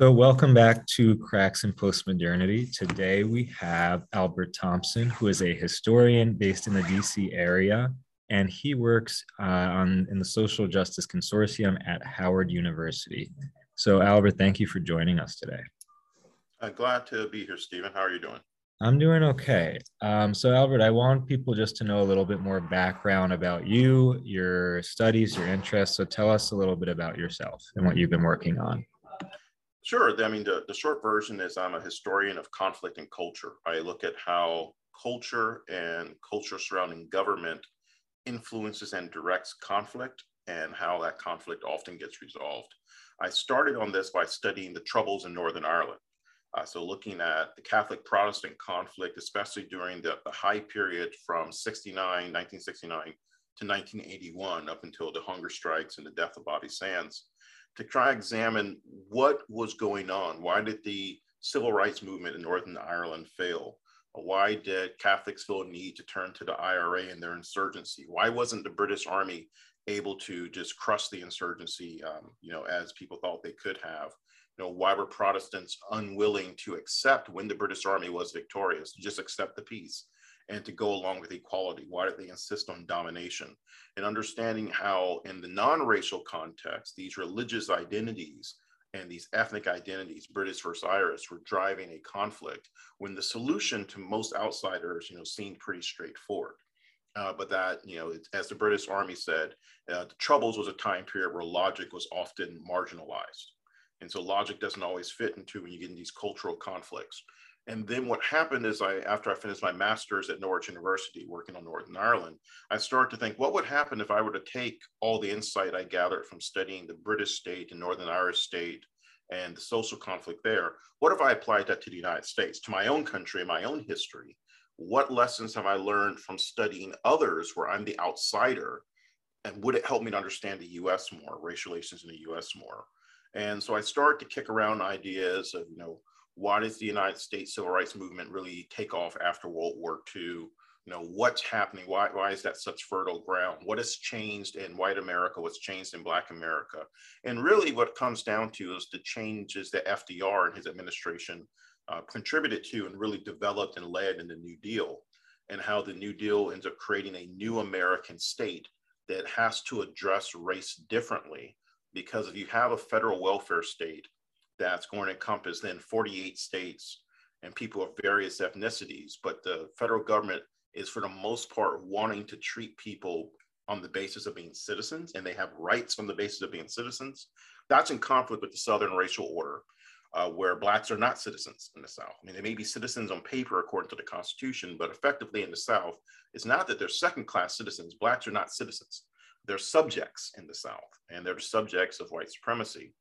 So, welcome back to Cracks in Postmodernity. Today we have Albert Thompson, who is a historian based in the DC area, and he works uh, on in the Social Justice Consortium at Howard University. So, Albert, thank you for joining us today. I'm glad to be here, Stephen. How are you doing? I'm doing okay. Um, so, Albert, I want people just to know a little bit more background about you, your studies, your interests. So, tell us a little bit about yourself and what you've been working on. Sure. I mean, the, the short version is I'm a historian of conflict and culture. I look at how culture and culture surrounding government influences and directs conflict and how that conflict often gets resolved. I started on this by studying the Troubles in Northern Ireland. Uh, so looking at the Catholic Protestant conflict, especially during the, the high period from 69, 1969 to 1981, up until the hunger strikes and the death of Bobby Sands to try examine what was going on. Why did the civil rights movement in Northern Ireland fail? Why did Catholics feel a need to turn to the IRA and their insurgency? Why wasn't the British Army able to just crush the insurgency, um, you know, as people thought they could have? You know, why were Protestants unwilling to accept when the British Army was victorious, just accept the peace? And to go along with equality? Why did they insist on domination? And understanding how, in the non racial context, these religious identities and these ethnic identities, British versus Irish, were driving a conflict when the solution to most outsiders, you know, seemed pretty straightforward. Uh, but that, you know, it, as the British Army said, uh, the Troubles was a time period where logic was often marginalized. And so logic doesn't always fit into when you get in these cultural conflicts. And then what happened is I, after I finished my master's at Norwich University working on Northern Ireland, I started to think, what would happen if I were to take all the insight I gathered from studying the British state and Northern Irish state and the social conflict there? What if I applied that to the United States, to my own country, my own history? What lessons have I learned from studying others where I'm the outsider? And would it help me to understand the US more, racial relations in the US more? And so I started to kick around ideas of, you know, why does the United States civil rights movement really take off after World War II? You know, what's happening? Why, why is that such fertile ground? What has changed in white America? What's changed in Black America? And really, what comes down to is the changes that FDR and his administration uh, contributed to and really developed and led in the New Deal, and how the New Deal ends up creating a new American state that has to address race differently. Because if you have a federal welfare state, that's going to encompass then 48 states and people of various ethnicities. But the federal government is, for the most part, wanting to treat people on the basis of being citizens, and they have rights on the basis of being citizens. That's in conflict with the Southern racial order, uh, where Blacks are not citizens in the South. I mean, they may be citizens on paper according to the Constitution, but effectively in the South, it's not that they're second class citizens. Blacks are not citizens. They're subjects in the South, and they're the subjects of white supremacy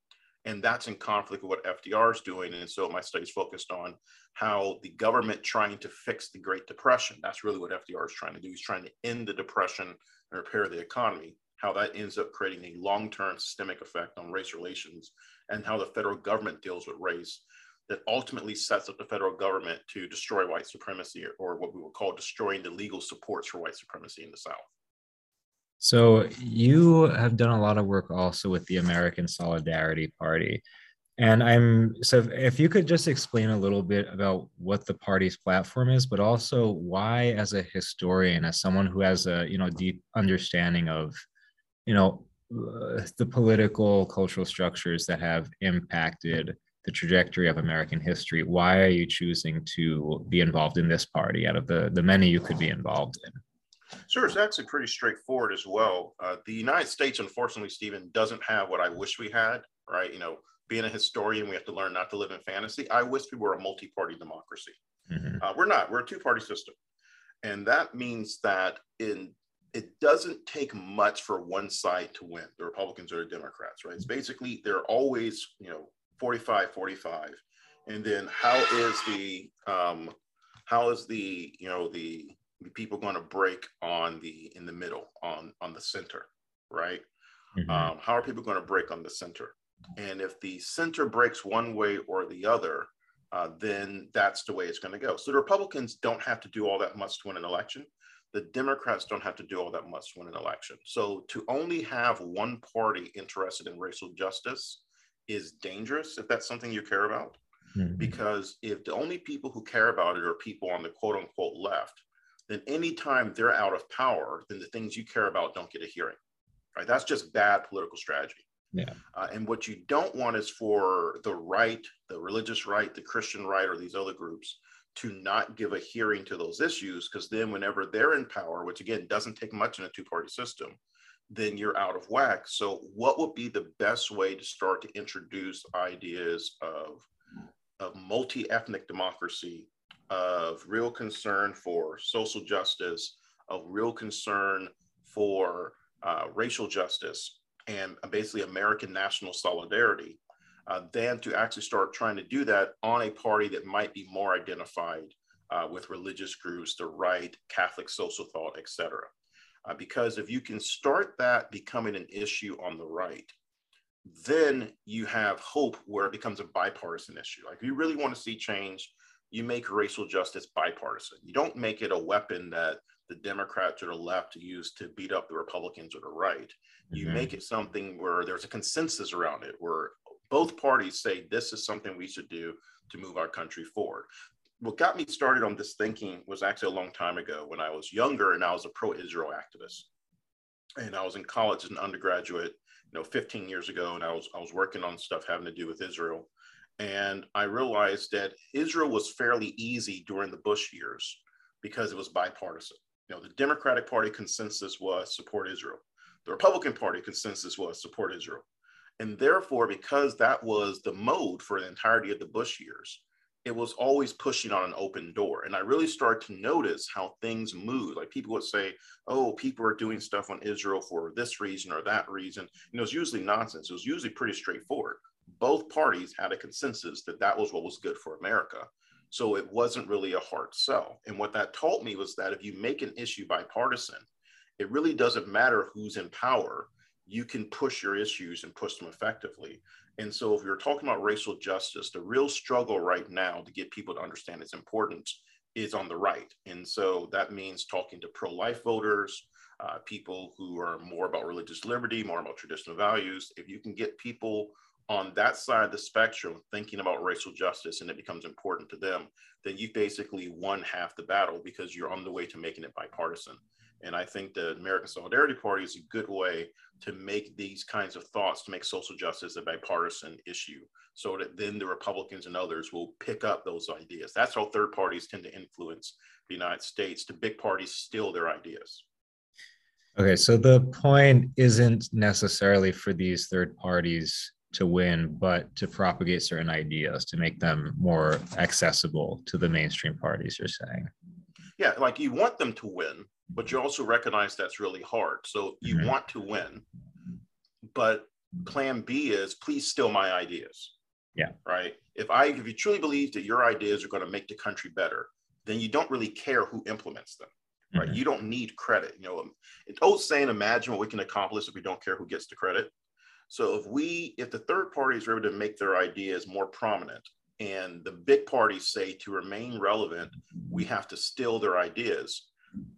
and that's in conflict with what FDR is doing. And so my studies focused on how the government trying to fix the Great Depression. That's really what FDR is trying to do. He's trying to end the depression and repair the economy. How that ends up creating a long-term systemic effect on race relations, and how the federal government deals with race. That ultimately sets up the federal government to destroy white supremacy, or what we would call destroying the legal supports for white supremacy in the South. So you have done a lot of work also with the American Solidarity Party. And I'm so if you could just explain a little bit about what the party's platform is, but also why, as a historian, as someone who has a you know deep understanding of, you know, uh, the political cultural structures that have impacted the trajectory of American history, why are you choosing to be involved in this party out of the the many you could be involved in? Sure, it's actually pretty straightforward as well. Uh, the United States, unfortunately, Stephen, doesn't have what I wish we had, right? You know, being a historian, we have to learn not to live in fantasy. I wish we were a multi party democracy. Mm-hmm. Uh, we're not, we're a two party system. And that means that in it doesn't take much for one side to win, the Republicans or the Democrats, right? It's basically they're always, you know, 45 45. And then how is the um, how is the you know the people going to break on the in the middle on on the center right mm-hmm. um, how are people going to break on the center and if the center breaks one way or the other uh, then that's the way it's going to go so the republicans don't have to do all that much to win an election the democrats don't have to do all that much to win an election so to only have one party interested in racial justice is dangerous if that's something you care about. Mhm. Because if the only people who care about it are people on the quote unquote left, then anytime they're out of power, then the things you care about don't get a hearing. Right? That's just bad political strategy. Yeah. Uh, and what you don't want is for the right, the religious right, the Christian right, or these other groups to not give a hearing to those issues, because then whenever they're in power, which again doesn't take much in a two party system, then you're out of whack. So, what would be the best way to start to introduce ideas of, of multi ethnic democracy, of real concern for social justice, of real concern for uh, racial justice, and basically American national solidarity, uh, than to actually start trying to do that on a party that might be more identified uh, with religious groups, the right, Catholic social thought, et cetera. Uh, because if you can start that becoming an issue on the right, then you have hope where it becomes a bipartisan issue. Like if you really want to see change, you make racial justice bipartisan. You don't make it a weapon that the Democrats or the left use to beat up the Republicans or the right. You Mhm. make it something where there's a consensus around it, where both parties say this is something we should do to move our country forward. What got me started on this thinking was actually a long time ago when I was younger and I was a pro Israel activist. And I was in college as an undergraduate, you know, 15 years ago, and I was I was working on stuff having to do with Israel. And I realized that Israel was fairly easy during the Bush years because it was bipartisan. You know, the Democratic Party consensus was support Israel. The Republican Party consensus was support Israel. And therefore, because that was the mode for the entirety of the Bush years, it was always pushing on an open door. And I really started to notice how things move. Like people would say, oh, people are doing stuff on Israel for this reason or that reason. And it was usually nonsense. It was usually pretty straightforward. Both parties had a consensus that that was what was good for America. So it wasn't really a hard sell. And what that taught me was that if you make an issue bipartisan, it really doesn't matter who's in power. You can push your issues and push them effectively. And so, if you're talking about racial justice, the real struggle right now to get people to understand its importance is on the right. And so, that means talking to pro life voters, uh, people who are more about religious liberty, more about traditional values. If you can get people on that side of the spectrum thinking about racial justice and it becomes important to them, then you've basically won half the battle because you're on the way to making it bipartisan. And I think the American Solidarity Party is a good way to make these kinds of thoughts, to make social justice a bipartisan issue, so that then the Republicans and others will pick up those ideas. That's how third parties tend to influence the United States. The big parties steal their ideas. Okay, so the point isn't necessarily for these third parties to win, but to propagate certain ideas to make them more accessible to the mainstream parties, you're saying. Yeah, like you want them to win, but you also recognize that's really hard. So you Mhm. want to win, but plan B is please steal my ideas. Yeah. Right. If I if you truly believe that your ideas are going to make the country better, then you don't really care who implements them. Right. Mhm. You don't need credit. You know, an old saying, imagine what we can accomplish if we don't care who gets the credit. So if we, if the third parties are able to make their ideas more prominent and the big parties say to remain relevant, we have to steal their ideas.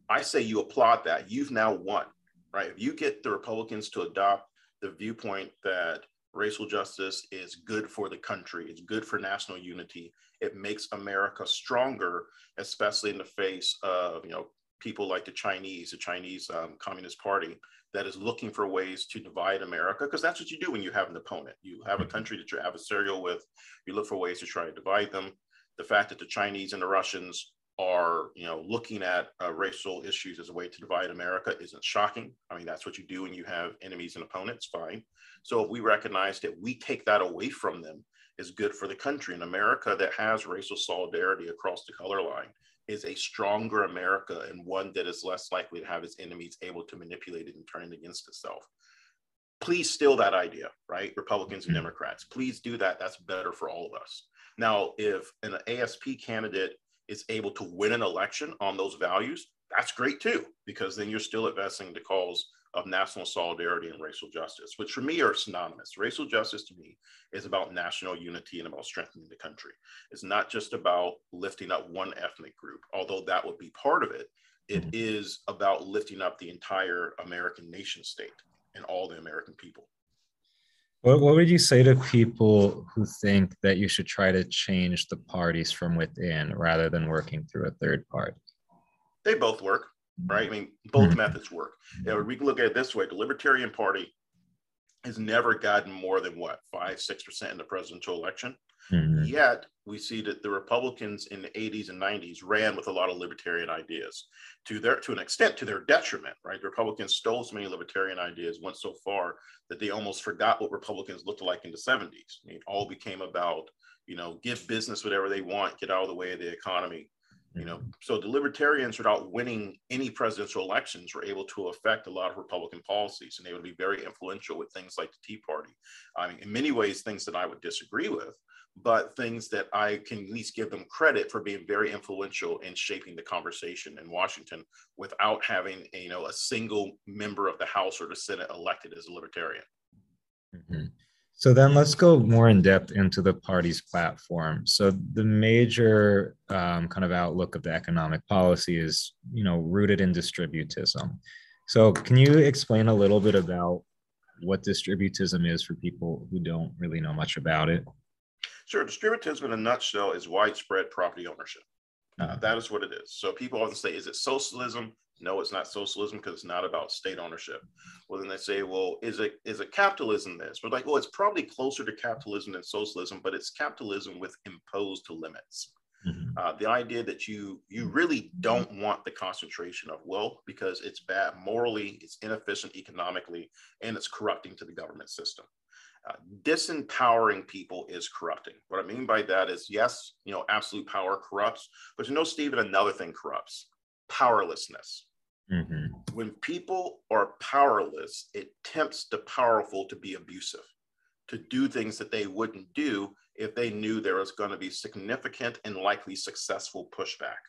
I say you applaud that. You've now won, right? If you get the Republicans to adopt the viewpoint that racial justice is good for the country, it's good for national unity, it makes America stronger, especially in the face of, you know, people like the Chinese, the Chinese um, Communist Party, that is looking for ways to divide America, because that's what you do when you have an opponent. You have a country that you're adversarial with, you look for ways to try to divide them. The fact that the Chinese and the Russians are, you know, looking at uh, racial issues as a way to divide America isn't shocking. I mean, that's what you do when you have enemies and opponents, fine. So if we recognize that we take that away from them is good for the country. And America that has racial solidarity across the color line is a stronger America and one that is less likely to have its enemies able to manipulate it and turn it against itself. Please steal that idea, right? Republicans and Mhm. Democrats, please do that. That's better for all of us. Now, if an ASP candidate is able to win an election on those values, that's great too, because then you're still advancing the cause of national solidarity and racial justice, which for me are synonymous. Racial justice to me is about national unity and about strengthening the country. It's not just about lifting up one ethnic group, although that would be part of it. It Mhm. is about lifting up the entire American nation state and all the American people. What, what would you say to people who think that you should try to change the parties from within rather than working through a third party? They both work, right? I mean, both mm-hmm. methods work. You know, we can look at it this way the Libertarian Party has never gotten more than what, five, 6% in the presidential election. Mm-hmm. Yet we see that the Republicans in the 80s and 90s ran with a lot of libertarian ideas to their to an extent to their detriment, right? The Republicans stole so many libertarian ideas, went so far that they almost forgot what Republicans looked like in the 70s. It all became about, you know, give business whatever they want, get out of the way of the economy. You know, mm-hmm. so the libertarians, without winning any presidential elections, were able to affect a lot of Republican policies, and they would be very influential with things like the Tea Party. I mean, in many ways, things that I would disagree with, but things that I can at least give them credit for being very influential in shaping the conversation in Washington without having a, you know a single member of the House or the Senate elected as a libertarian. Mm-hmm. So then let's go more in depth into the party's platform. So the major um, kind of outlook of the economic policy is, you know, rooted in distributism. So can you explain a little bit about what distributism is for people who don't really know much about it? Sure. Distributism in a nutshell is widespread property ownership. Uh, that is what it is. So people often say, is it socialism? No, it's not socialism because it's not about state ownership. Well, then they say, well, is it is it capitalism this? We're like, well, it's probably closer to capitalism than socialism, but it's capitalism with imposed limits. Mm-hmm. Uh, the idea that you you really don't want the concentration of wealth because it's bad morally, it's inefficient economically, and it's corrupting to the government system. Uh, disempowering people is corrupting. What I mean by that is, yes, you know, absolute power corrupts, but you know, Stephen, another thing corrupts powerlessness. Mm-hmm. When people are powerless, it tempts the powerful to be abusive, to do things that they wouldn't do if they knew there was going to be significant and likely successful pushback.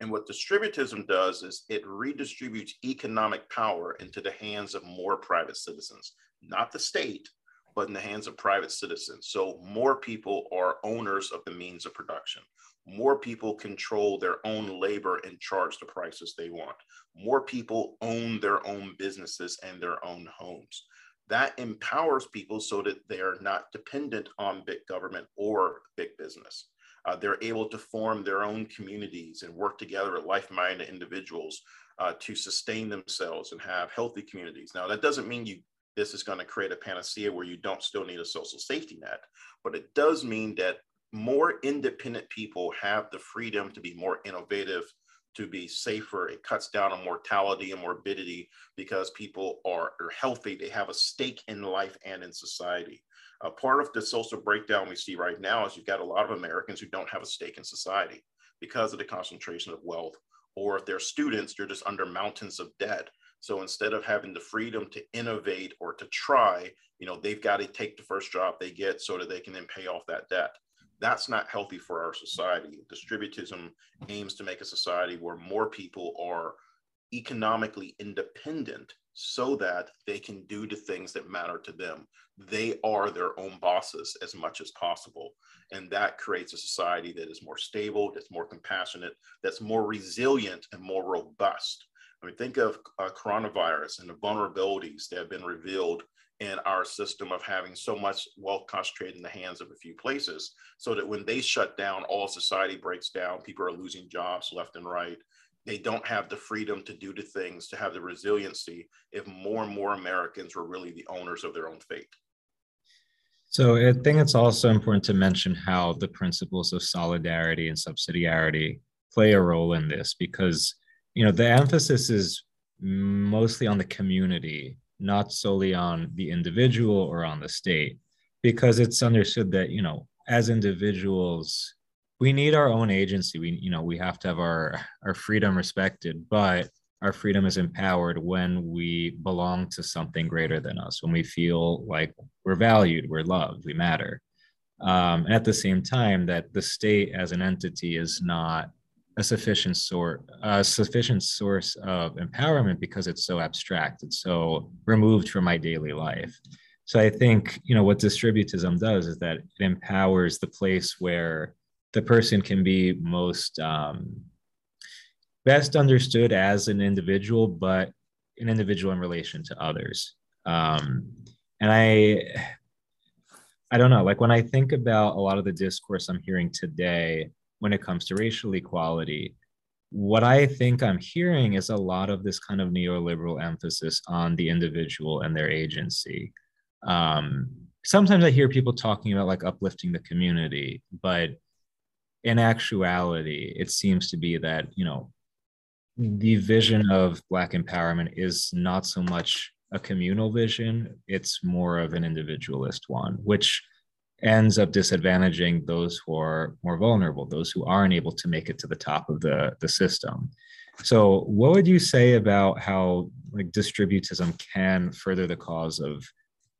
And what distributism does is it redistributes economic power into the hands of more private citizens, not the state, but in the hands of private citizens. So more people are owners of the means of production. More people control their own labor and charge the prices they want. More people own their own businesses and their own homes. That empowers people so that they are not dependent on big government or big business. Uh, they're able to form their own communities and work together with like-minded individuals uh, to sustain themselves and have healthy communities. Now, that doesn't mean you this is going to create a panacea where you don't still need a social safety net. But it does mean that more independent people have the freedom to be more innovative, to be safer. It cuts down on mortality and morbidity because people are, are healthy. They have a stake in life and in society. Part of the social breakdown we see right now is you've got a lot of Americans who don't have a stake in society because of the concentration of wealth. Or if they're students, they're just under mountains of debt. So instead of having the freedom to innovate or to try, you know, they've got to take the first job they get so that they can then pay off that debt. That's not healthy for our society. Distributism aims to make a society where more people are economically independent so that they can do the things that matter to them. They are their own bosses as much as possible. And that creates a society that is more stable, that's more compassionate, that's more resilient and more robust. I mean, think of uh, coronavirus and the vulnerabilities that have been revealed in our system of having so much wealth concentrated in the hands of a few places, so that when they shut down, all society breaks down. People are losing jobs left and right. They don't have the freedom to do the things, to have the resiliency if more and more Americans were really the owners of their own fate. So I think it's also important to mention how the principles of solidarity and subsidiarity play a role in this because you know the emphasis is mostly on the community not solely on the individual or on the state because it's understood that you know as individuals we need our own agency. We you know we have to have our our freedom respected but our freedom is empowered when we belong to something greater than us when we feel like we're valued we're loved we matter. Um, and at the same time that the state as an entity is not a sufficient sort a sufficient source of empowerment because it's so abstract it's so removed from my daily life so i think you know what distributism does is that it empowers the place where the person can be most um, best understood as an individual but an individual in relation to others um, and i I don't know. Like when I think about a lot of the discourse I'm hearing today when it comes to racial equality, what I think I'm hearing is a lot of this kind of neoliberal emphasis on the individual and their agency. Um, sometimes I hear people talking about like uplifting the community, but in actuality, it seems to be that, you know, the vision of Black empowerment is not so much a communal vision, it's more of an individualist one, which ends up disadvantaging those who are more vulnerable, those who aren't able to make it to the top of the, the system. So, what would you say about how like distributism can further the cause of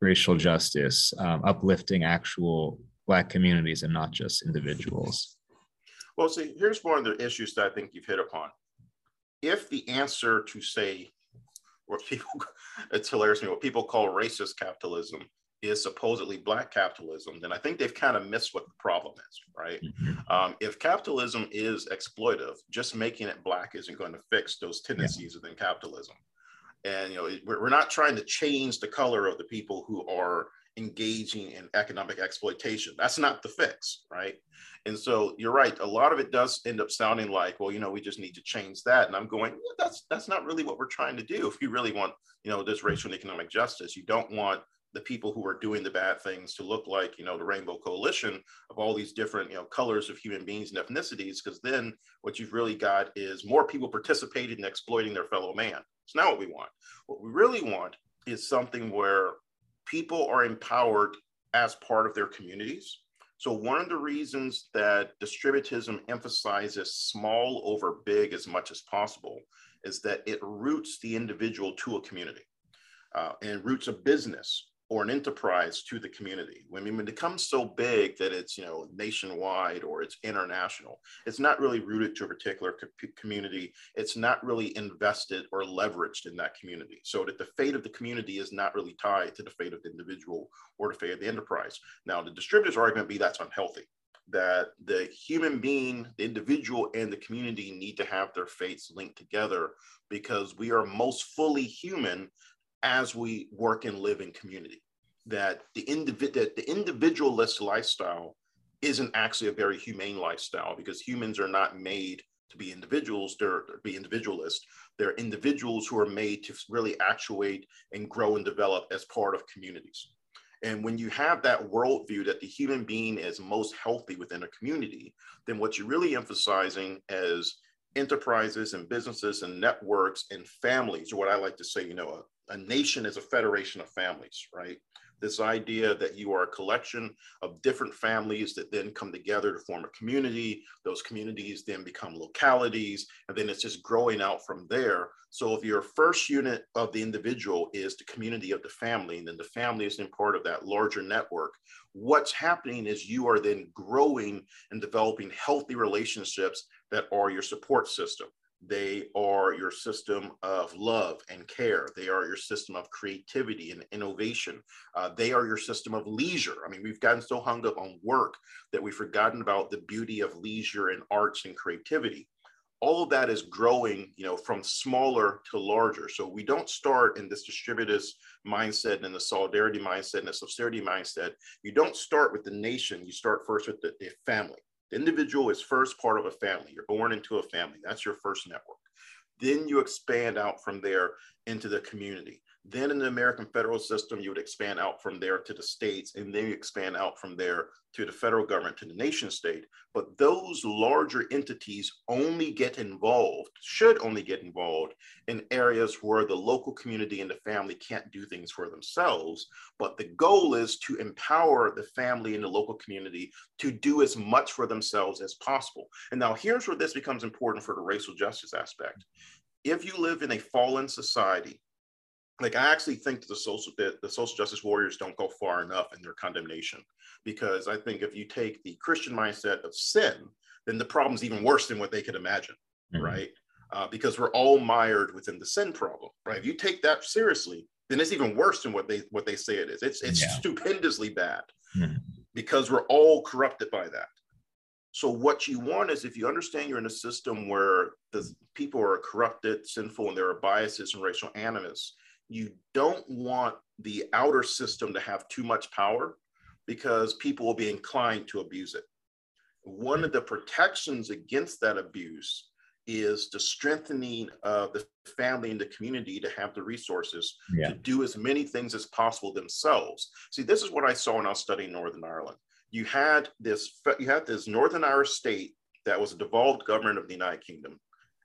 racial justice, um, uplifting actual Black communities and not just individuals? Well, see, here's one of the issues that I think you've hit upon. If the answer to say what people it's hilarious to me what people call racist capitalism is supposedly black capitalism, then I think they've kind of missed what the problem is, right? Mm-hmm. Um, if capitalism is exploitive, just making it black isn't going to fix those tendencies yeah. within capitalism. And you know, we're, we're not trying to change the color of the people who are engaging in economic exploitation. That's not the fix, right? And so you're right. A lot of it does end up sounding like, well, you know, we just need to change that. And I'm going, yeah, that's that's not really what we're trying to do. If you really want, you know, this racial and economic justice, you don't want the people who are doing the bad things to look like, you know, the Rainbow Coalition of all these different, you know, colors of human beings and ethnicities. Because then what you've really got is more people participating in exploiting their fellow man. It's not what we want. What we really want is something where people are empowered as part of their communities so one of the reasons that distributism emphasizes small over big as much as possible is that it roots the individual to a community uh, and roots a business or an enterprise to the community. When, when it becomes so big that it's you know nationwide or it's international, it's not really rooted to a particular co- community. It's not really invested or leveraged in that community. So that the fate of the community is not really tied to the fate of the individual or the fate of the enterprise. Now, the distributor's argument be that's unhealthy. That the human being, the individual, and the community need to have their fates linked together because we are most fully human as we work and live in community. That the, individ- that the individualist lifestyle isn't actually a very humane lifestyle because humans are not made to be individuals, they're be individualists. They're individuals who are made to really actuate and grow and develop as part of communities. And when you have that worldview that the human being is most healthy within a community, then what you're really emphasizing as enterprises and businesses and networks and families, or what I like to say, you know, a nation is a federation of families, right? This idea that you are a collection of different families that then come together to form a community. Those communities then become localities, and then it's just growing out from there. So if your first unit of the individual is the community of the family, and then the family is then part of that larger network, what's happening is you are then growing and developing healthy relationships that are your support system. They are your system of love and care. They are your system of creativity and innovation. Uh, they are your system of leisure. I mean, we've gotten so hung up on work that we've forgotten about the beauty of leisure and arts and creativity. All of that is growing, you know, from smaller to larger. So we don't start in this distributist mindset and the solidarity mindset and the subsidiarity mindset. You don't start with the nation. You start first with the, the family the individual is first part of a family. You're born into a family. That's your first network. Then you expand out from there into the community. Then in the American federal system, you would expand out from there to the states, and then you expand out from there to the federal government, to the nation state. But those larger entities only get involved, should only get involved in areas where the local community and the family can't do things for themselves. But the goal is to empower the family and the local community to do as much for themselves as possible. And now here's where this becomes important for the racial justice aspect. If you live in a fallen society, like I actually think the social that the social justice warriors don't go far enough in their condemnation because I think if you take the Christian mindset of sin, then the problem's even worse than what they could imagine, mm-hmm. right? Uh, because we're all mired within the sin problem, right? If you take that seriously, then it's even worse than what they what they say it is. It's it's yeah. stupendously bad mm-hmm. because we're all corrupted by that. So what you want is if you understand you're in a system where the people are corrupted, sinful, and there are biases and racial animus, you don't want the outer system to have too much power because people will be inclined to abuse it. One of the protections against that abuse is the strengthening of the family and the community to have the resources yeah. to do as many things as possible themselves. See, this is what I saw when I was studying Northern Ireland. You had this, you had this Northern Irish state that was a devolved government of the United Kingdom,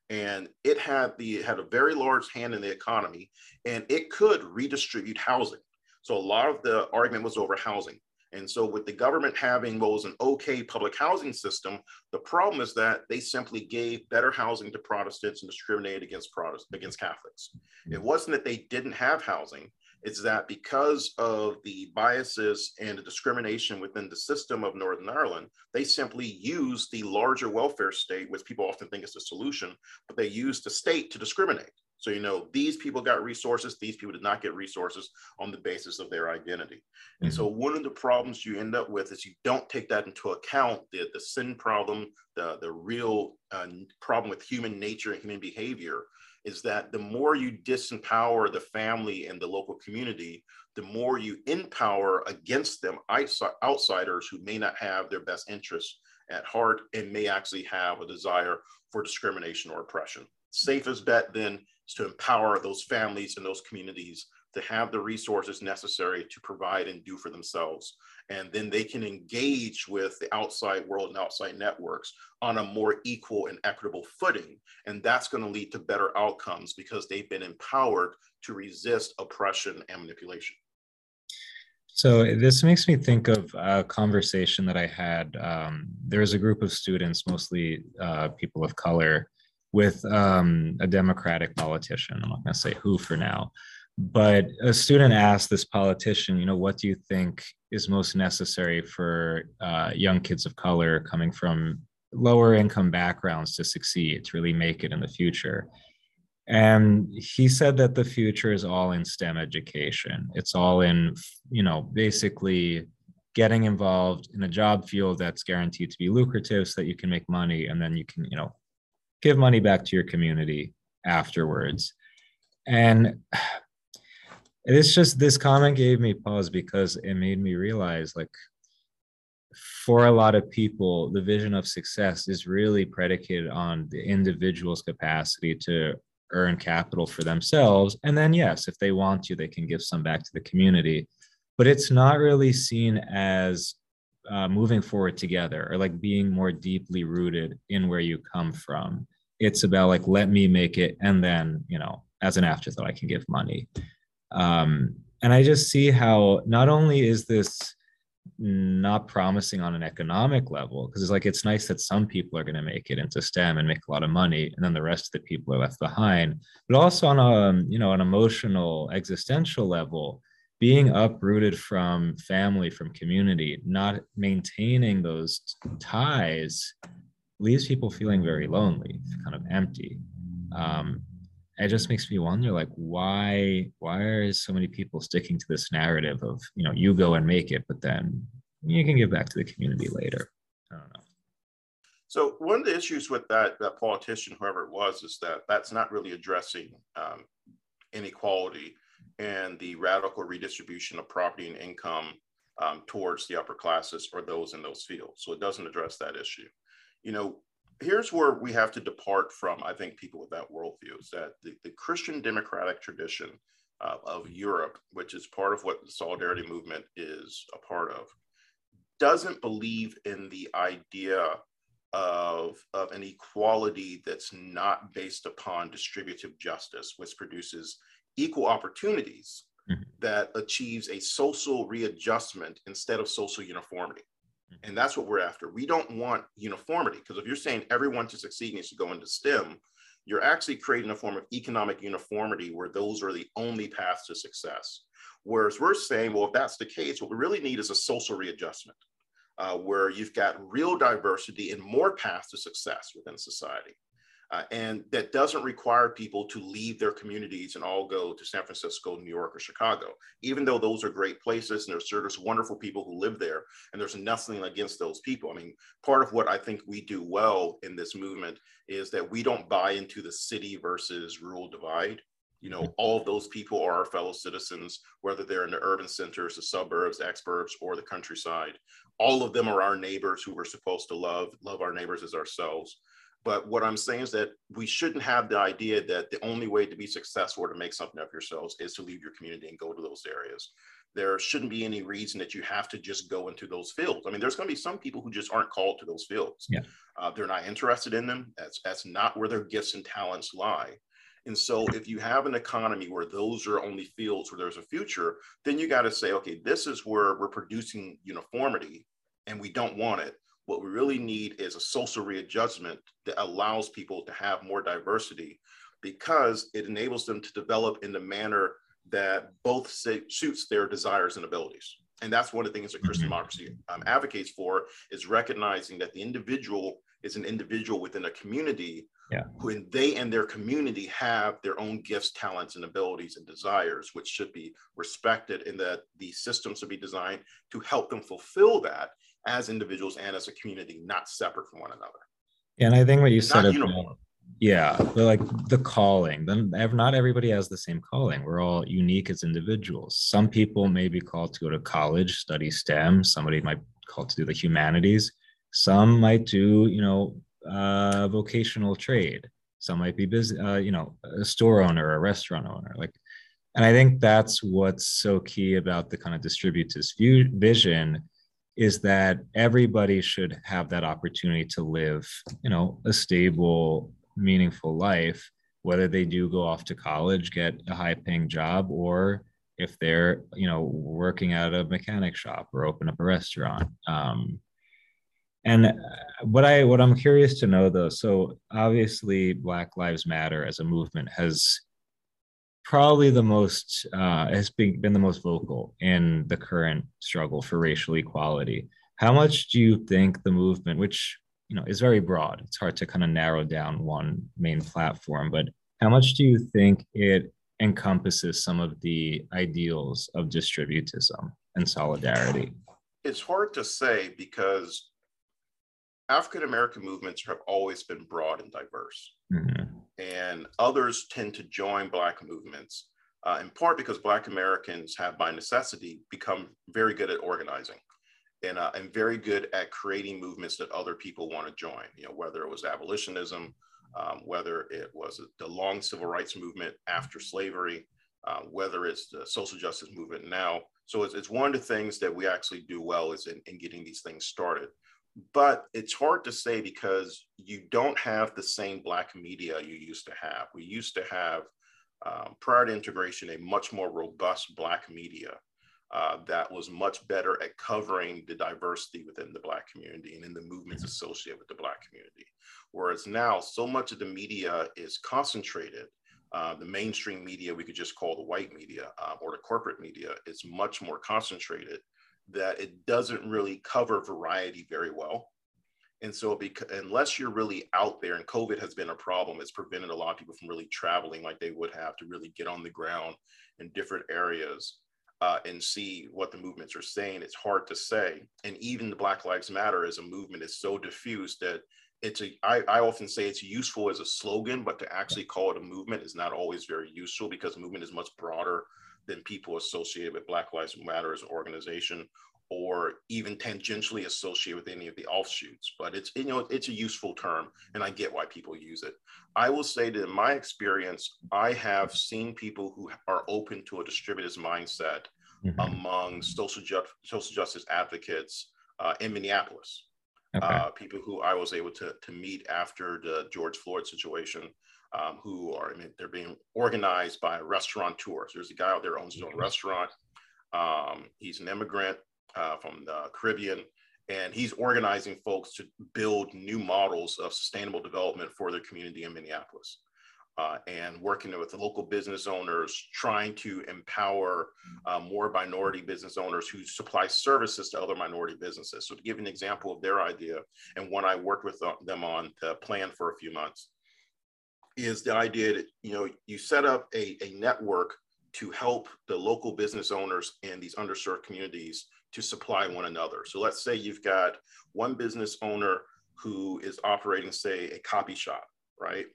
and it had the it had a very large hand in the economy, and it could redistribute housing. So a lot of the argument was over housing. And so, with the government having what was an okay public housing system, the problem is that they simply gave better housing to Protestants and discriminated against Protestants against Catholics. It wasn't that they didn't have housing; it's that because of the biases and the discrimination within the system of Northern Ireland, they simply use the larger welfare state, which people often think is the solution, but they use the state to discriminate. So, you know, these people got resources, these people did not get resources on the basis of their identity. And so, mm-hmm. one of the problems you end up with is you don't take that into account the, the sin problem, the, the real uh, problem with human nature and human behavior is that the more you disempower the family and the local community, the more you empower against them outsiders who may not have their best interests at heart and may actually have a desire for discrimination or oppression. Safest bet then is to empower those families and those communities to have the resources necessary to provide and do for themselves. And then they can engage with the outside world and outside networks on a more equal and equitable footing. And that's going to lead to better outcomes because they've been empowered to resist oppression and manipulation. So this makes me think of a conversation that I had. Um, there was a group of students, mostly uh, people of color, with um, a Democratic politician. I'm not going to say who for now, but a student asked this politician, you know, what do you think is most necessary for uh, young kids of color coming from lower income backgrounds to succeed, to really make it in the future? And he said that the future is all in STEM education. It's all in, you know, basically getting involved in a job field that's guaranteed to be lucrative so that you can make money and then you can, you know, give money back to your community afterwards. And it's just this comment gave me pause because it made me realize like for a lot of people the vision of success is really predicated on the individual's capacity to earn capital for themselves. And then yes if they want to they can give some back to the community. But it's not really seen as uh, moving forward together or like being more deeply rooted in where you come from. It's about like let me make it and then you know as an afterthought i can give money um, and i just see how not only is this not promising on an economic level because it's like it's nice that some people are going to make it into stem and make a lot of money and then the rest of the people are left behind but also on a you know an emotional existential level being uprooted from family, from community, not maintaining those ties leaves people feeling very lonely, kind of empty. Um, it just makes me wonder, like, why why are so many people sticking to this narrative of you know you go and make it, but then you can give back to the community later. I don't know. So one of the issues with that that politician, whoever it was, is that that's not really addressing um, inequality and the radical redistribution of property and income um, towards the upper classes or those in those fields. So it doesn't address that issue. You know, here's where we have to depart from, I think, people with that worldview is that the, the Christian democratic tradition uh, of Europe, which is part of what the solidarity movement is a part of, doesn't believe in the idea of, of an equality that's not based upon distributive justice, which produces equal opportunities mm-hmm. that achieves a social readjustment instead of social uniformity. Mm-hmm. And that's what we're after. We don't want uniformity because if you're saying everyone to succeed needs to go into STEM, you're actually creating a form of economic uniformity where those are the only paths to success. Whereas we're saying, well, if that's the case, what we really need is a social readjustment uh, where you've got real diversity and more paths to success within society. Uh, and that doesn't require people to leave their communities and all go to San Francisco, New York, or Chicago, even though those are great places and there's, there's wonderful people who live there. And there's nothing against those people. I mean, part of what I think we do well in this movement is that we don't buy into the city versus rural divide. You know, all of those people are our fellow citizens, whether they're in the urban centers, the suburbs, exurbs, or the countryside. All of them are our neighbors who we're supposed to love, love our neighbors as ourselves. But what I'm saying is that we shouldn't have the idea that the only way to be successful or to make something of yourselves is to leave your community and go to those areas. There shouldn't be any reason that you have to just go into those fields. I mean, there's going to be some people who just aren't called to those fields. Yeah. Uh, they're not interested in them. That's that's not where their gifts and talents lie. And so if you have an economy where those are only fields where there's a future, then you got to say, okay, this is where we're producing uniformity and we don't want it. What we really need is a social readjustment that allows people to have more diversity because it enables them to develop in the manner that both suits their desires and abilities. And that's one of the things that Christian mm-hmm. democracy um, advocates for is recognizing that the individual is an individual within a community yeah. when they and their community have their own gifts, talents, and abilities and desires, which should be respected, and that the systems should be designed to help them fulfill that as individuals and as a community, not separate from one another. And I think what you said, about, yeah, like the calling, then not everybody has the same calling. We're all unique as individuals. Some people may be called to go to college, study STEM. Somebody might call to do the humanities. Some might do, you know, uh, vocational trade. Some might be busy, uh, you know, a store owner, a restaurant owner. Like, and I think that's what's so key about the kind of distributist view, vision is that everybody should have that opportunity to live, you know, a stable, meaningful life, whether they do go off to college, get a high paying job, or if they're, you know, working at a mechanic shop or open up a restaurant. Um, and what I what I'm curious to know though, so obviously Black Lives Matter as a movement has probably the most uh, has been, been the most vocal in the current struggle for racial equality. How much do you think the movement, which you know is very broad, it's hard to kind of narrow down one main platform, but how much do you think it encompasses some of the ideals of distributism and solidarity? It's hard to say because African American movements have always been broad and diverse. Mm-hmm. And others tend to join Black movements, uh, in part because Black Americans have, by necessity, become very good at organizing and, uh, and very good at creating movements that other people want to join. You know, whether it was abolitionism, um, whether it was the long civil rights movement after slavery, uh, whether it's the social justice movement now. So it's, it's one of the things that we actually do well is in, in getting these things started but it's hard to say because you don't have the same black media you used to have. We used to have um, prior to integration a much more robust black media uh, that was much better at covering the diversity within the black community and in the movements associated with the black community. Whereas now so much of the media is concentrated uh, the mainstream media we could just call the white media uh, or the corporate media is much more concentrated that it doesn't really cover variety very well. And so, because, unless you're really out there, and COVID has been a problem, it's prevented a lot of people from really traveling like they would have to really get on the ground in different areas uh, and see what the movements are saying. It's hard to say. And even the Black Lives Matter as a movement is so diffuse that it's a. I, I often say it's useful as a slogan, but to actually call it a movement is not always very useful because movement is much broader than people associated with Black Lives Matter as an organization or even tangentially associated with any of the offshoots. But it's you know it's a useful term, and I get why people use it. I will say that in my experience, I have seen people who are open to a distributist mindset mm-hmm. among social, ju- social justice advocates uh, in Minneapolis. Okay. Uh, people who I was able to, to meet after the George Floyd situation um, who are, I mean, they're being organized by restaurateurs. There's a guy out there owns his own restaurant. Um, he's an immigrant uh, from the Caribbean, and he's organizing folks to build new models of sustainable development for their community in Minneapolis. Uh, and working with the local business owners, trying to empower uh, more minority business owners who supply services to other minority businesses. So to give an example of their idea, and one I worked with them on to plan for a few months, is the idea that you know you set up a, a network to help the local business owners in these underserved communities to supply one another. So let's say you've got one business owner who is operating, say, a copy shop, right?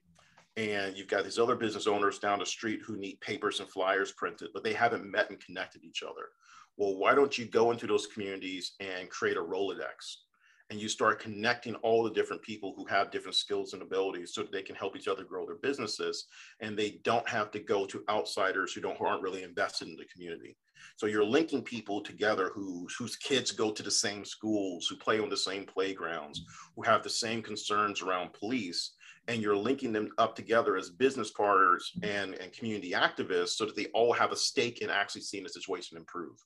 and you've got these other business owners down the street who need papers and flyers printed, but they haven't met and connected each other. Well, why don't you go into those communities and create a Rolodex? And you start connecting all the different people who have different skills and abilities so that they can help each other grow their businesses. And they don't have to go to outsiders who don't who aren't really invested in the community. So you're linking people together who, whose kids go to the same schools, who play on the same playgrounds, who have the same concerns around police and you're linking them up together as business partners and, and community activists so that they all have a stake in actually seeing the situation improve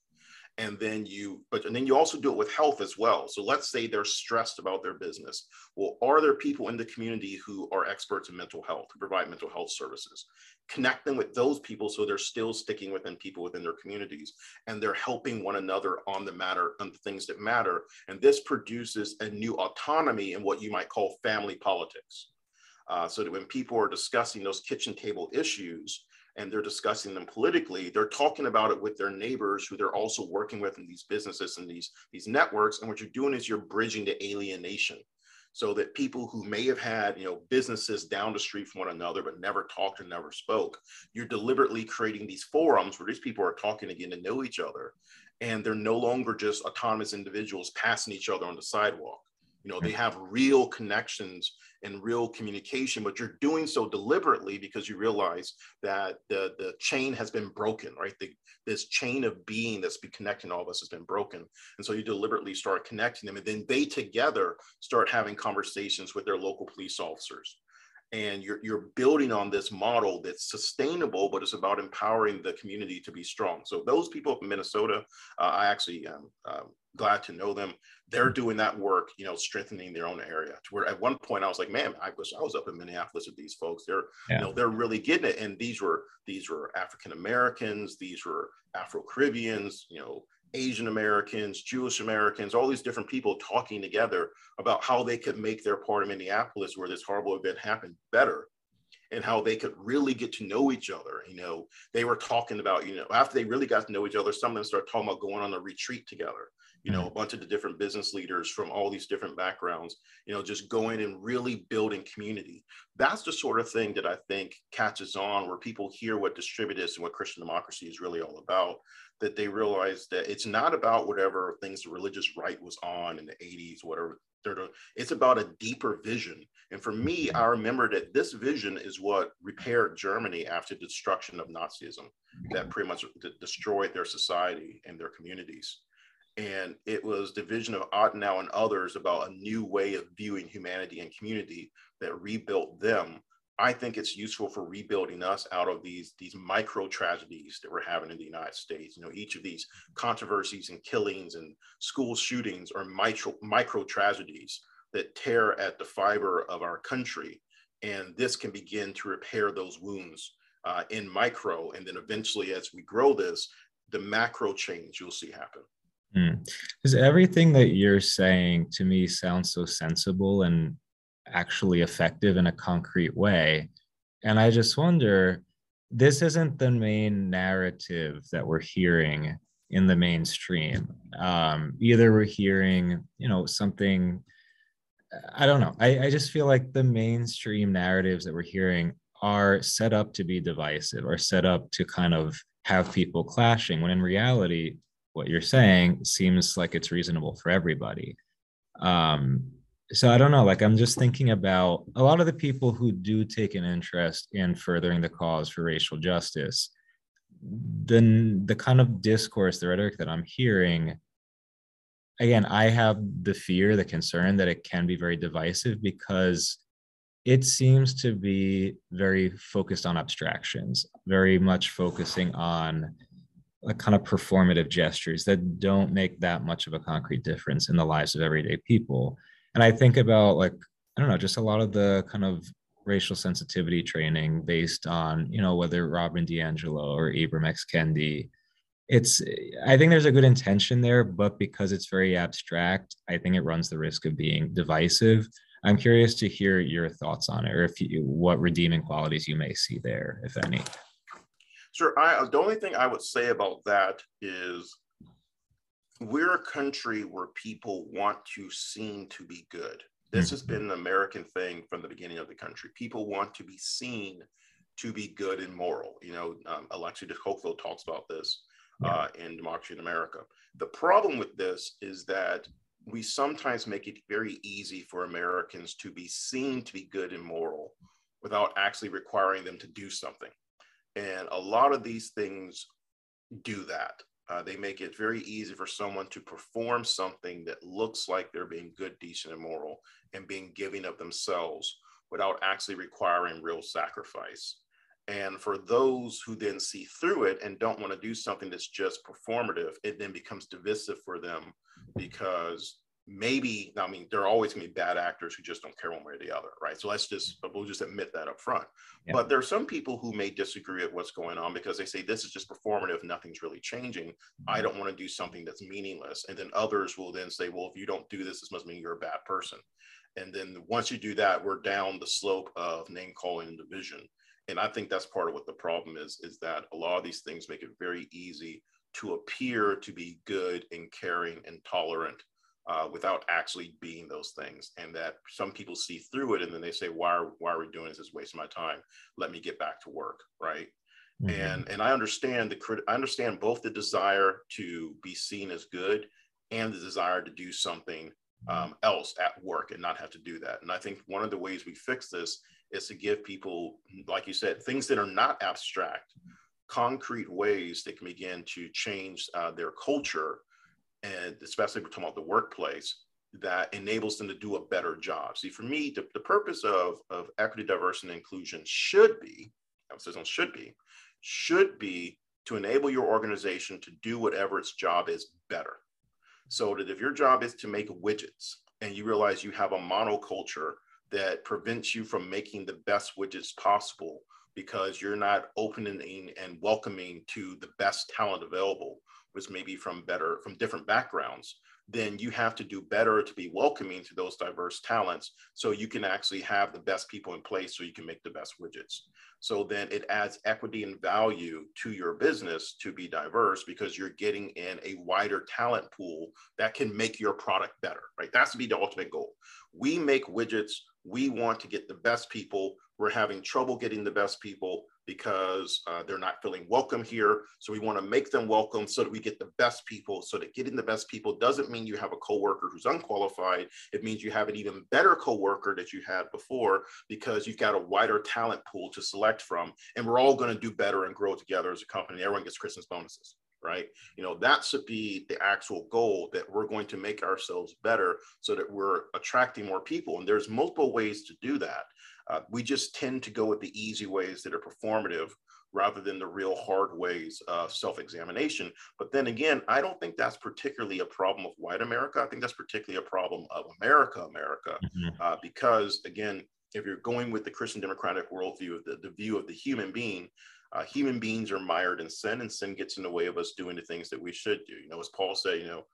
and then you but and then you also do it with health as well. So let's say they're stressed about their business. Well are there people in the community who are experts in mental health who provide mental health services? Connect them with those people so they're still sticking within people within their communities and they're helping one another on the matter on the things that matter. And this produces a new autonomy in what you might call family politics. Uh, so that when people are discussing those kitchen table issues and they're discussing them politically, they're talking about it with their neighbors who they're also working with in these businesses and these, these networks. And what you're doing is you're bridging the alienation so that people who may have had you know businesses down the street from one another but never talked and never spoke you're deliberately creating these forums where these people are talking again to know each other and they're no longer just autonomous individuals passing each other on the sidewalk you know they hmm. have real connections and real communication, but you're doing so deliberately because you realize that the, the chain has been broken, right? The, this chain of being that's been connecting all of us has been broken. And so you deliberately start connecting them, and then they together start having conversations with their local police officers. And you're, you're building on this model that's sustainable, but it's about empowering the community to be strong. So those people from Minnesota, uh, I actually am uh, glad to know them they're doing that work, you know, strengthening their own area. To where at one point I was like, man, I wish I was up in Minneapolis with these folks. They're yeah. you know they're really getting it. And these were these were African Americans, these were Afro Caribbeans, you know, Asian Americans, Jewish Americans, all these different people talking together about how they could make their part of Minneapolis where this horrible event happened better and how they could really get to know each other. You know, they were talking about, you know, after they really got to know each other, some of them started talking about going on a retreat together you know, a mm-hmm. bunch of the different business leaders from all these different backgrounds, you know, just going and really building community. That's the sort of thing that I think catches on where people hear what distributists and what Christian democracy is really all about, that they realize that it's not about whatever things the religious right was on in the 80s, whatever. It's about a deeper vision. And for me, mm-hmm. I remember that this vision is what repaired Germany after the destruction of Nazism, that mm-hmm. pretty much destroyed their society and their communities and it was the vision of Adenauer and others about a new way of viewing humanity and community that rebuilt them. I think it's useful for rebuilding us out of these these micro tragedies that we're having in the United States. You know, each of these controversies and killings and school shootings are micro micro tragedies that tear at the fiber of our country, and this can begin to repair those wounds uh, in micro, and then eventually, as we grow this, the macro change you'll see happen. Because mm. everything that you're saying to me sounds so sensible and actually effective in a concrete way. And I just wonder this isn't the main narrative that we're hearing in the mainstream. Um, either we're hearing, you know, something, I don't know. I, I just feel like the mainstream narratives that we're hearing are set up to be divisive or set up to kind of have people clashing when in reality what you're saying seems like it's reasonable for everybody. Um, so I don't know, like I'm just thinking about a lot of the people who do take an interest in furthering the cause for racial justice. Then the kind of discourse, the rhetoric that I'm hearing, again, I have the fear, the concern that it can be very divisive because it seems to be very focused on abstractions, very much focusing on kind of performative gestures that don't make that much of a concrete difference in the lives of everyday people. And I think about like, I don't know, just a lot of the kind of racial sensitivity training based on, you know, whether Robin DiAngelo or Ibram X. Kendi. It's, I think there's a good intention there, but because it's very abstract, I think it runs the risk of being divisive. I'm curious to hear your thoughts on it, or if you, what redeeming qualities you may see there, if any. Sure. I, the only thing I would say about that is we're a country where people want to seem to be good. This has been an American thing from the beginning of the country. People want to be seen to be good and moral. You know, um, Alexis de Tocqueville talks about this uh, in Democracy in America. The problem with this is that we sometimes make it very easy for Americans to be seen to be good and moral without actually requiring them to do something. And a lot of these things do that. Uh, they make it very easy for someone to perform something that looks like they're being good, decent, and moral and being giving of themselves without actually requiring real sacrifice. And for those who then see through it and don't want to do something that's just performative, it then becomes divisive for them because maybe, I mean, there are always going to be bad actors who just don't care one way or the other, right? So let's just, we'll just admit that up front. Yeah. But there are some people who may disagree with what's going on because they say this is just performative, nothing's really changing. I mm-hmm. don't want to do something that's meaningless. And then others will then say, well, if you don't do this, this must mean you're a bad person. And then once you do that, we're down the slope of name calling and division and I think that's part of what the problem is, is that a lot of these things make it very easy to appear to be good and caring and tolerant uh, without actually being those things. And that some people see through it and then they say, why are, why are we doing this? It's wasting my time. Let me get back to work, right? Mm-hmm. And, and I understand the I understand both the desire to be seen as good and the desire to do something um, else at work and not have to do that. And I think one of the ways we fix this is to give people, like you said, things that are not abstract, concrete ways they can begin to change uh, their culture, and especially we're talking about the workplace, that enables them to do a better job. See, for me, the, the purpose of, of equity, diversity, and inclusion should be, emphasis on should be, should be to enable your organization to do whatever its job is better. So that if your job is to make widgets and you realize you have a monoculture that prevents you from making the best widgets possible because you're not opening and welcoming to the best talent available, which may be from better, from different backgrounds, then you have to do better to be welcoming to those diverse talents so you can actually have the best people in place so you can make the best widgets. So then it adds equity and value to your business to be diverse because you're getting in a wider talent pool that can make your product better, right? That's to be the ultimate goal. We make widgets we want to get the best people. We're having trouble getting the best people because uh, they're not feeling welcome here. So we want to make them welcome so that we get the best people. So that getting the best people doesn't mean you have a coworker who's unqualified. It means you have an even better coworker that you had before because you've got a wider talent pool to select from. And we're all going to do better and grow together as a company. Everyone gets Christmas bonuses right? You know, that should be the actual goal that we're going to make ourselves better so that we're attracting more people. And there's multiple ways to do that. Uh, we just tend to go with the easy ways that are performative rather than the real hard ways of self-examination. But then again, I don't think that's particularly a problem of white America. I think that's particularly a problem of America, America, mm-hmm. uh, because again, if you're going with the Christian democratic worldview, the, the view of the human being, uh, human beings are mired in sin and sin gets in the way of us doing the things that we should do. You know, as Paul said, you know,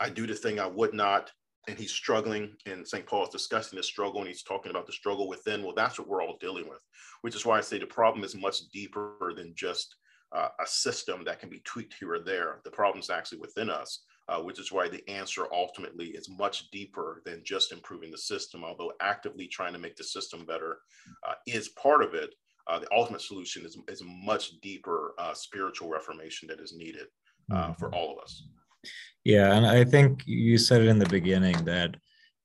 I do the thing I would not, and he's struggling, and St. Paul is discussing the struggle, and he's talking about the struggle within. Well, that's what we're all dealing with, which is why I say the problem is much deeper than just uh, a system that can be tweaked here or there. The problem is actually within us, uh, which is why the answer ultimately is much deeper than just improving the system. Although actively trying to make the system better uh, is part of it, uh, the ultimate solution is, is a much deeper uh, spiritual reformation that is needed uh, mm-hmm. for all of us. Yeah, and I think you said it in the beginning that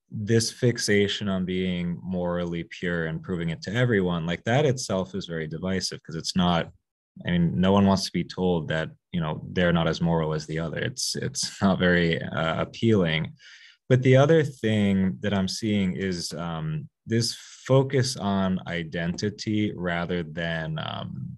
this fixation on being morally pure and proving it to everyone, like that itself is very divisive because it's not. I mean, no one wants to be told that you know they're not as moral as the other. It's it's not very uh, appealing. But the other thing that I'm seeing is um, this focus on identity rather than um,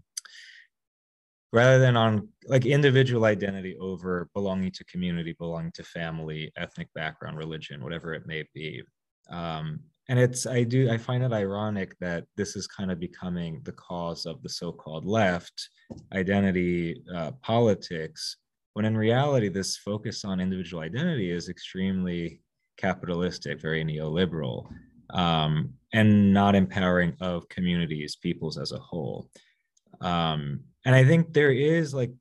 rather than on like individual identity over belonging to community, belonging to family, ethnic background, religion, whatever it may be. Um, and it's I do I find it ironic that this is kind of becoming the cause of the so-called left identity uh, politics, when in reality this focus on individual identity is extremely capitalistic, very neoliberal um, and not empowering of communities, peoples as a whole. Um, and I think there is like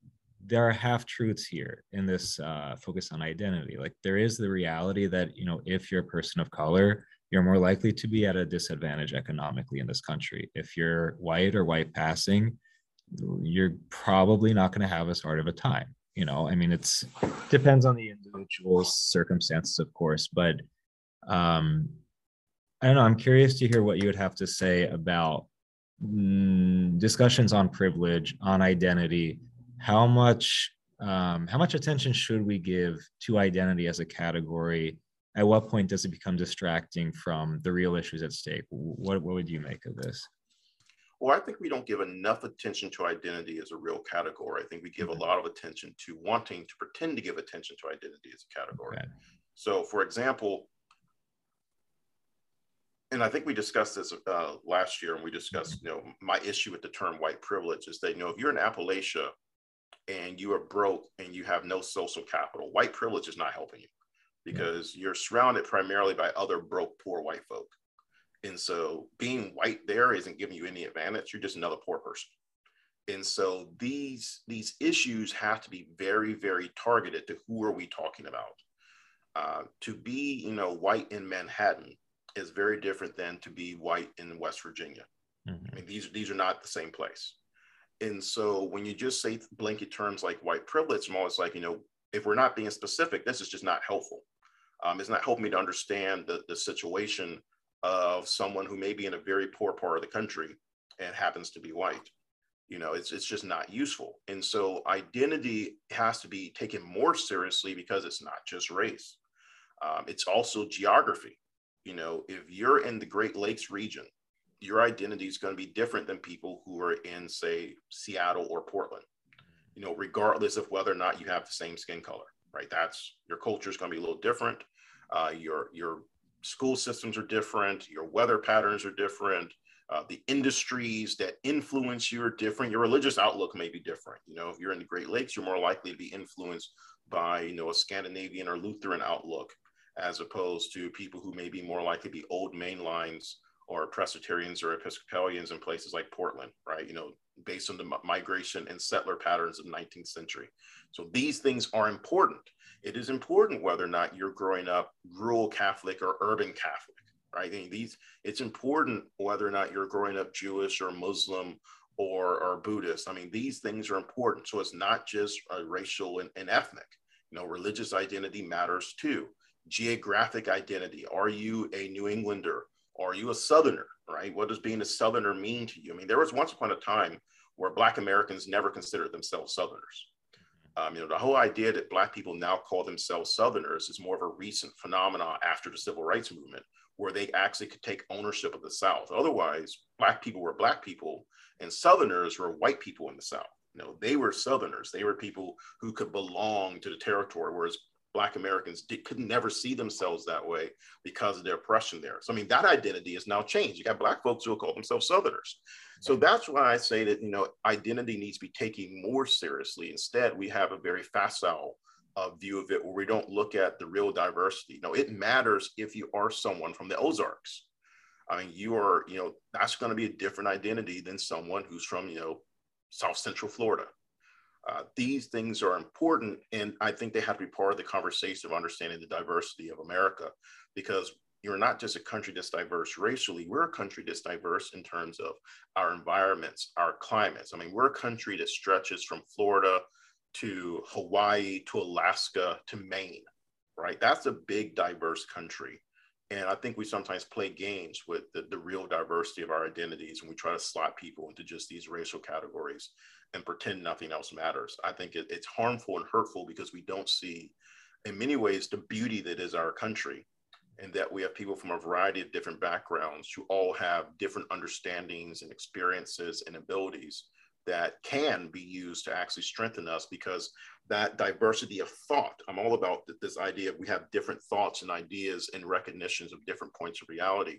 there are half truths here in this uh, focus on identity. Like there is the reality that you know if you're a person of color, you're more likely to be at a disadvantage economically in this country. If you're white or white passing, you're probably not going to have as hard of a time. You know, I mean, it's depends on the individual circumstances, of course, but um, I don't know. I'm curious to hear what you would have to say about mm, discussions on privilege, on identity. How much um, how much attention should we give to identity as a category? At what point does it become distracting from the real issues at stake? What, what would you make of this? Well, I think we don't give enough attention to identity as a real category. I think we give a lot of attention to wanting to pretend to give attention to identity as a category. Okay. So, for example, and I think we discussed this uh, last year, and we discussed, you know, my issue with the term white privilege is that, you know, if you're in Appalachia and you are broke and you have no social capital, white privilege is not helping you because you're surrounded primarily by other broke, poor white folk. And so being white there isn't giving you any advantage. You're just another poor person. And so these these issues have to be very, very targeted to who are we talking about. Uh, to be, you know, white in Manhattan is very different than to be white in West Virginia. Mm-hmm. I mean, these these are not the same place. And so when you just say blanket terms like white privilege, I'm always like, you know, if we're not being specific, this is just not helpful. Um, it's not helping me to understand the, the situation of someone who may be in a very poor part of the country and happens to be white. You know, it's, it's just not useful. And so identity has to be taken more seriously because it's not just race. Um, it's also geography. You know, if you're in the Great Lakes region, your identity is going to be different than people who are in, say, Seattle or Portland. You know, regardless of whether or not you have the same skin color, right? That's your culture is going to be a little different. Uh, your your school systems are different. Your weather patterns are different. Uh, the industries that influence you are different. Your religious outlook may be different. You know, if you're in the Great Lakes, you're more likely to be influenced by you know a Scandinavian or Lutheran outlook, as opposed to people who may be more likely to be old mainlines or Presbyterians or Episcopalians in places like Portland, right? You know, based on the migration and settler patterns of 19th century. So these things are important. It is important whether or not you're growing up rural Catholic or urban Catholic, right? I mean, these it's important whether or not you're growing up Jewish or Muslim or, or Buddhist. I mean, these things are important. So it's not just racial and, and ethnic. You know, religious identity matters too. Geographic identity. Are you a New Englander? Are you a Southerner, right? What does being a Southerner mean to you? I mean, there was once upon a time where Black Americans never considered themselves Southerners. Um, you know, the whole idea that Black people now call themselves Southerners is more of a recent phenomenon after the Civil Rights Movement, where they actually could take ownership of the South. Otherwise, Black people were Black people, and Southerners were white people in the South. You know, they were Southerners. They were people who could belong to the territory, whereas Black Americans did, could never see themselves that way because of their oppression there. So, I mean, that identity has now changed. You got Black folks who call themselves Southerners. So that's why I say that, you know, identity needs to be taken more seriously. Instead, we have a very facile uh, view of it where we don't look at the real diversity. You know, it matters if you are someone from the Ozarks. I mean, you are, you know, that's going to be a different identity than someone who's from, you know, South Central Florida uh, these things are important, and I think they have to be part of the conversation of understanding the diversity of America, because you're not just a country that's diverse racially, we're a country that's diverse in terms of our environments, our climates. I mean, we're a country that stretches from Florida to Hawaii to Alaska to Maine, right? That's a big, diverse country. And I think we sometimes play games with the, the real diversity of our identities and we try to slot people into just these racial categories and pretend nothing else matters. I think it, it's harmful and hurtful because we don't see, in many ways, the beauty that is our country and that we have people from a variety of different backgrounds who all have different understandings and experiences and abilities that can be used to actually strengthen us because that diversity of thought i'm all about this idea of we have different thoughts and ideas and recognitions of different points of reality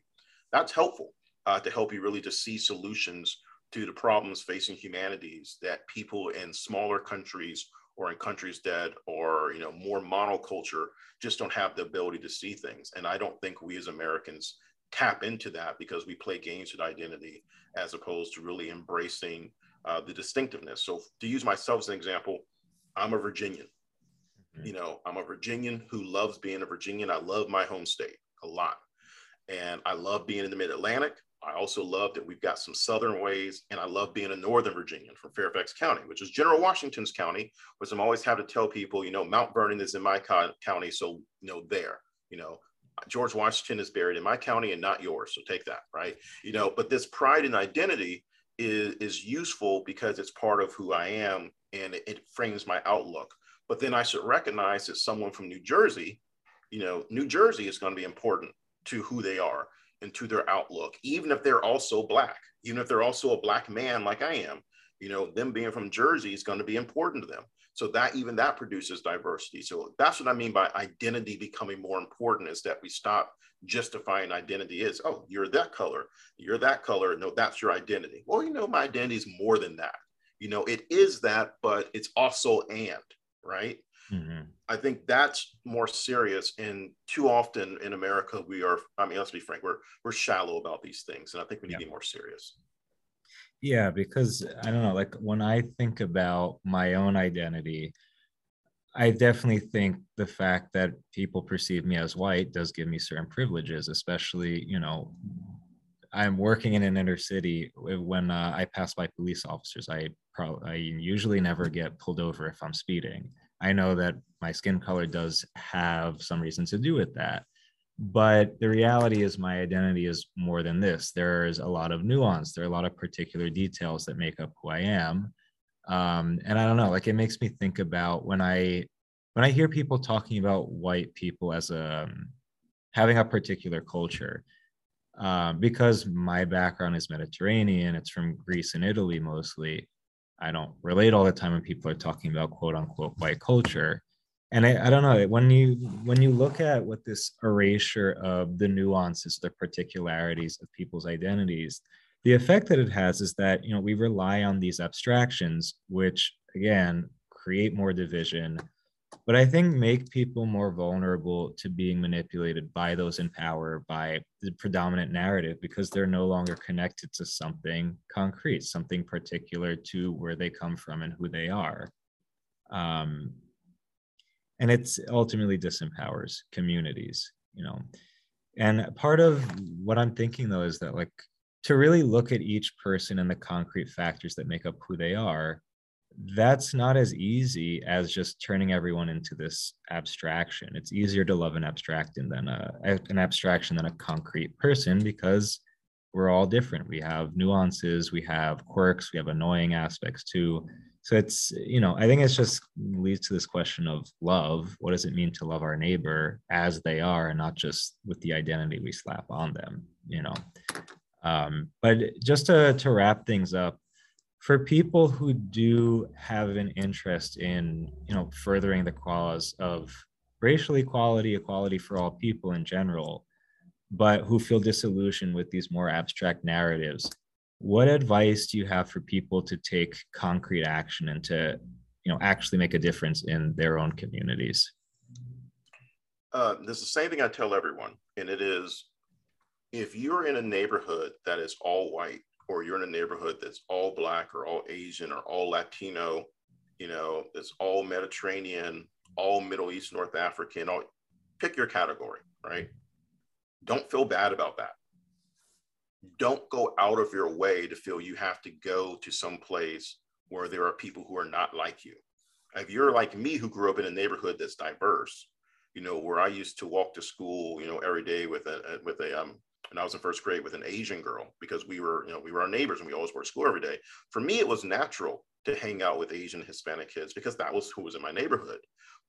that's helpful uh, to help you really to see solutions to the problems facing humanities that people in smaller countries or in countries that are you know more monoculture just don't have the ability to see things. And i don't think we as americans tap into that because we play games with identity as opposed to really embracing uh, the distinctiveness. So to use myself as an example i'm a virginian. Mm-hmm. you know i'm a virginian who loves being a virginian. I love my home state a lot. And I love being in the mid Atlantic. I also love that we've got some southern ways, and I love being a northern Virginian from Fairfax County, which is General Washington's county, which I'm always have to tell people, you know, Mount Vernon is in my co- county, so you know there, you know, George Washington is buried in my county and not yours, so take that, right? You know, but this pride and identity is is useful because it's part of who I am and it, it frames my outlook. But then I should recognize that someone from New Jersey, you know, New Jersey is going to be important to who they are and to their outlook, even if they're also black, even if they're also a black man like I am, you know, them being from Jersey is going to be important to them. So that even that produces diversity. So that's what I mean by identity becoming more important is that we stop justifying identity is, oh, you're that color, you're that color. No, that's your identity. Well, you know, my identity is more than that. You know, it is that, but it's also and, right? Mm-hmm. I think that's more serious. And too often in America, we are, I mean, let's be frank, we're, we're shallow about these things. And I think we need yeah. to be more serious. Yeah, because I don't know, like when I think about my own identity, I definitely think the fact that people perceive me as white does give me certain privileges, especially, you know, I'm working in an inner city when uh, I pass by police officers. I probably I usually never get pulled over if I'm speeding. I know that my skin color does have some reason to do with that. But the reality is, my identity is more than this. There's a lot of nuance, there are a lot of particular details that make up who I am. Um, and I don't know, like it makes me think about when I when I hear people talking about white people as a um, having a particular culture, um, because my background is Mediterranean, it's from Greece and Italy mostly. I don't relate all the time when people are talking about quote unquote white culture. And I, I don't know when you when you look at what this erasure of the nuances, the particularities of people's identities, the effect that it has is that you know we rely on these abstractions, which again create more division, but I think make people more vulnerable to being manipulated by those in power, by the predominant narrative, because they're no longer connected to something concrete, something particular to where they come from and who they are. Um, and it's ultimately disempowers communities, you know. And part of what I'm thinking though is that like to really look at each person and the concrete factors that make up who they are that's not as easy as just turning everyone into this abstraction. It's easier to love an abstraction than a, an abstraction than a concrete person because we're all different. We have nuances, we have quirks, we have annoying aspects too. So it's, you know, I think it's just leads to this question of love. What does it mean to love our neighbor as they are and not just with the identity we slap on them, you know? Um, but just to, to wrap things up, for people who do have an interest in you know furthering the cause of racial equality equality for all people in general but who feel disillusioned with these more abstract narratives what advice do you have for people to take concrete action and to you know actually make a difference in their own communities? Uh, there's the same thing i tell everyone and it is if you're in a neighborhood that is all white or you're in a neighborhood that's all black or all Asian or all Latino, you know, it's all Mediterranean, all Middle East, North African, all pick your category, right? Don't feel bad about that. Don't go out of your way to feel you have to go to some place where there are people who are not like you. If you're like me, who grew up in a neighborhood that's diverse, you know, where I used to walk to school, you know, every day with a with a um, and I was in first grade with an Asian girl because we were, you know, we were our neighbors and we always were at school every day. For me, it was natural to hang out with Asian Hispanic kids because that was who was in my neighborhood.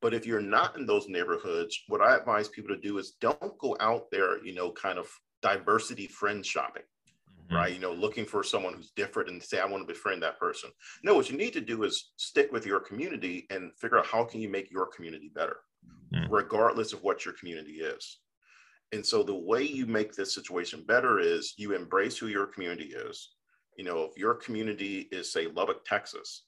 But if you're not in those neighborhoods, what I advise people to do is don't go out there, you know, kind of diversity friend shopping, mm-hmm. right? You know, looking for someone who's different and say, I want to befriend that person. No, what you need to do is stick with your community and figure out how can you make your community better, mm-hmm. regardless of what your community is. And so the way you make this situation better is you embrace who your community is. You know, if your community is, say, Lubbock, Texas,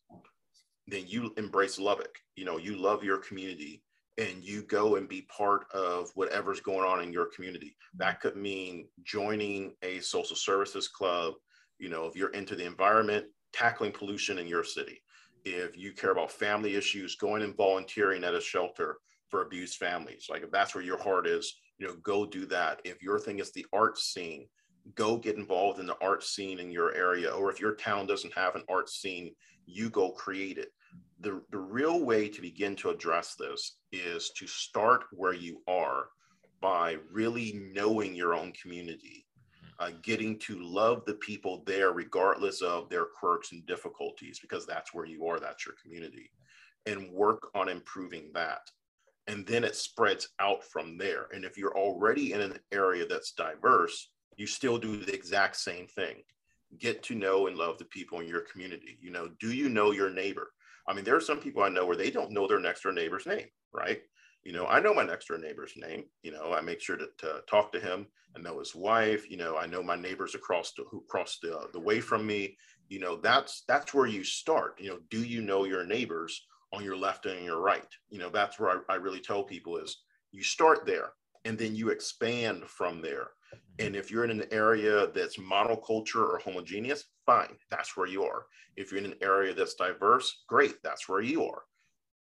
then you embrace Lubbock. You know, you love your community and you go and be part of whatever's going on in your community. That could mean joining a social services club. You know, if you're into the environment, tackling pollution in your city. If you care about family issues, going and volunteering at a shelter, for abused families. Like if that's where your heart is, you know, go do that. If your thing is the art scene, go get involved in the art scene in your area. Or if your town doesn't have an art scene, you go create it. The, the real way to begin to address this is to start where you are by really knowing your own community, uh, getting to love the people there, regardless of their quirks and difficulties, because that's where you are, that's your community, and work on improving that and then it spreads out from there. And if you're already in an area that's diverse, you still do the exact same thing. Get to know and love the people in your community. You know, do you know your neighbor? I mean, there are some people I know where they don't know their next door neighbor's name, right? You know, I know my next door neighbor's name. You know, I make sure to, to talk to him and know his wife. You know, I know my neighbors across the who cross the, the way from me. You know, that's that's where you start. You know, do you know your neighbors on your left and your right. You know, that's where I, I really tell people is you start there and then you expand from there. Mm-hmm. And if you're in an area that's monoculture or homogeneous, fine, that's where you are. If you're in an area that's diverse, great, that's where you are.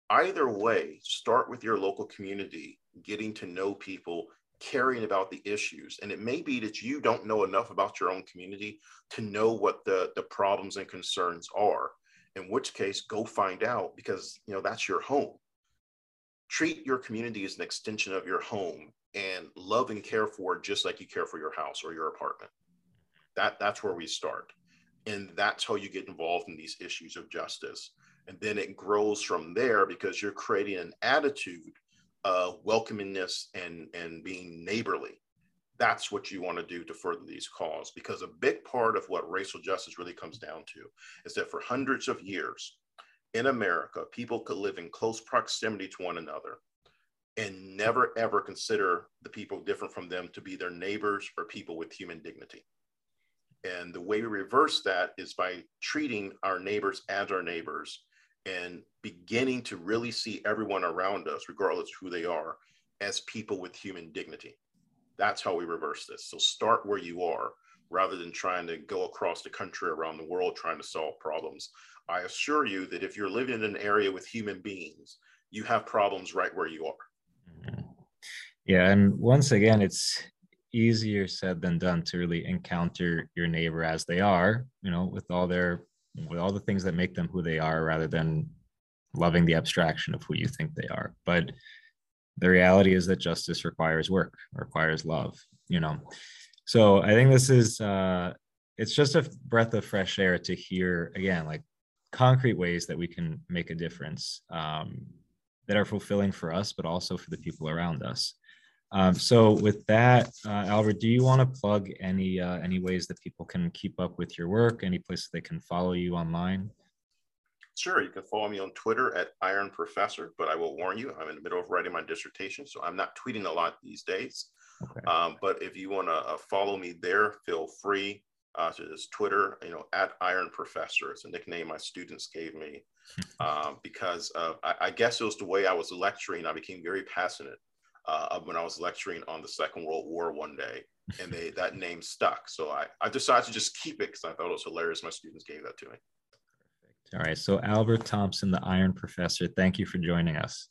Either way, start with your local community, getting to know people, caring about the issues. And it may be that you don't know enough about your own community to know what the, the problems and concerns are in which case go find out because you know that's your home. Treat your community as an extension of your home and love and care for it just like you care for your house or your apartment. That that's where we start. And that's how you get involved in these issues of justice. And then it grows from there because you're creating an attitude of welcomingness and and being neighborly that's what you want to do to further these cause because a big part of what racial justice really comes down to is that for hundreds of years in america people could live in close proximity to one another and never ever consider the people different from them to be their neighbors or people with human dignity. And the way we reverse that is by treating our neighbors as our neighbors and beginning to really see everyone around us regardless of who they are as people with human dignity that's how we reverse this. So start where you are rather than trying to go across the country around the world trying to solve problems. I assure you that if you're living in an area with human beings, you have problems right where you are. Mm-hmm. Yeah. And once again, it's easier said than done to really encounter your neighbor as they are, you know, with all their, with all the things that make them who they are rather than loving the abstraction of who you think they are. But the reality is that justice requires work requires love you know? So i think this is uh it's just a breath of fresh air to hear again like concrete ways that we can make a difference um, that are fulfilling for us but also for the people around us. Um, so with that uh, albert do you want to plug any uh, any ways that people can keep up with your work any places they can follow you online Sure, you can follow me on Twitter at Iron Professor, but I will warn you, I'm in the middle of writing my dissertation, so I'm not tweeting a lot these days. Okay. Um, but if you want to uh, follow me there, feel free uh, to just Twitter, you know, at Iron Professor. It's a nickname my students gave me um, because I, I, guess it was the way I was lecturing. I became very passionate uh, when I was lecturing on the Second World War one day, and they that name stuck. So I, I decided to just keep it because I thought it was hilarious. My students gave that to me. All right. So, Albert Thompson, the Iron Professor, thank you for joining us.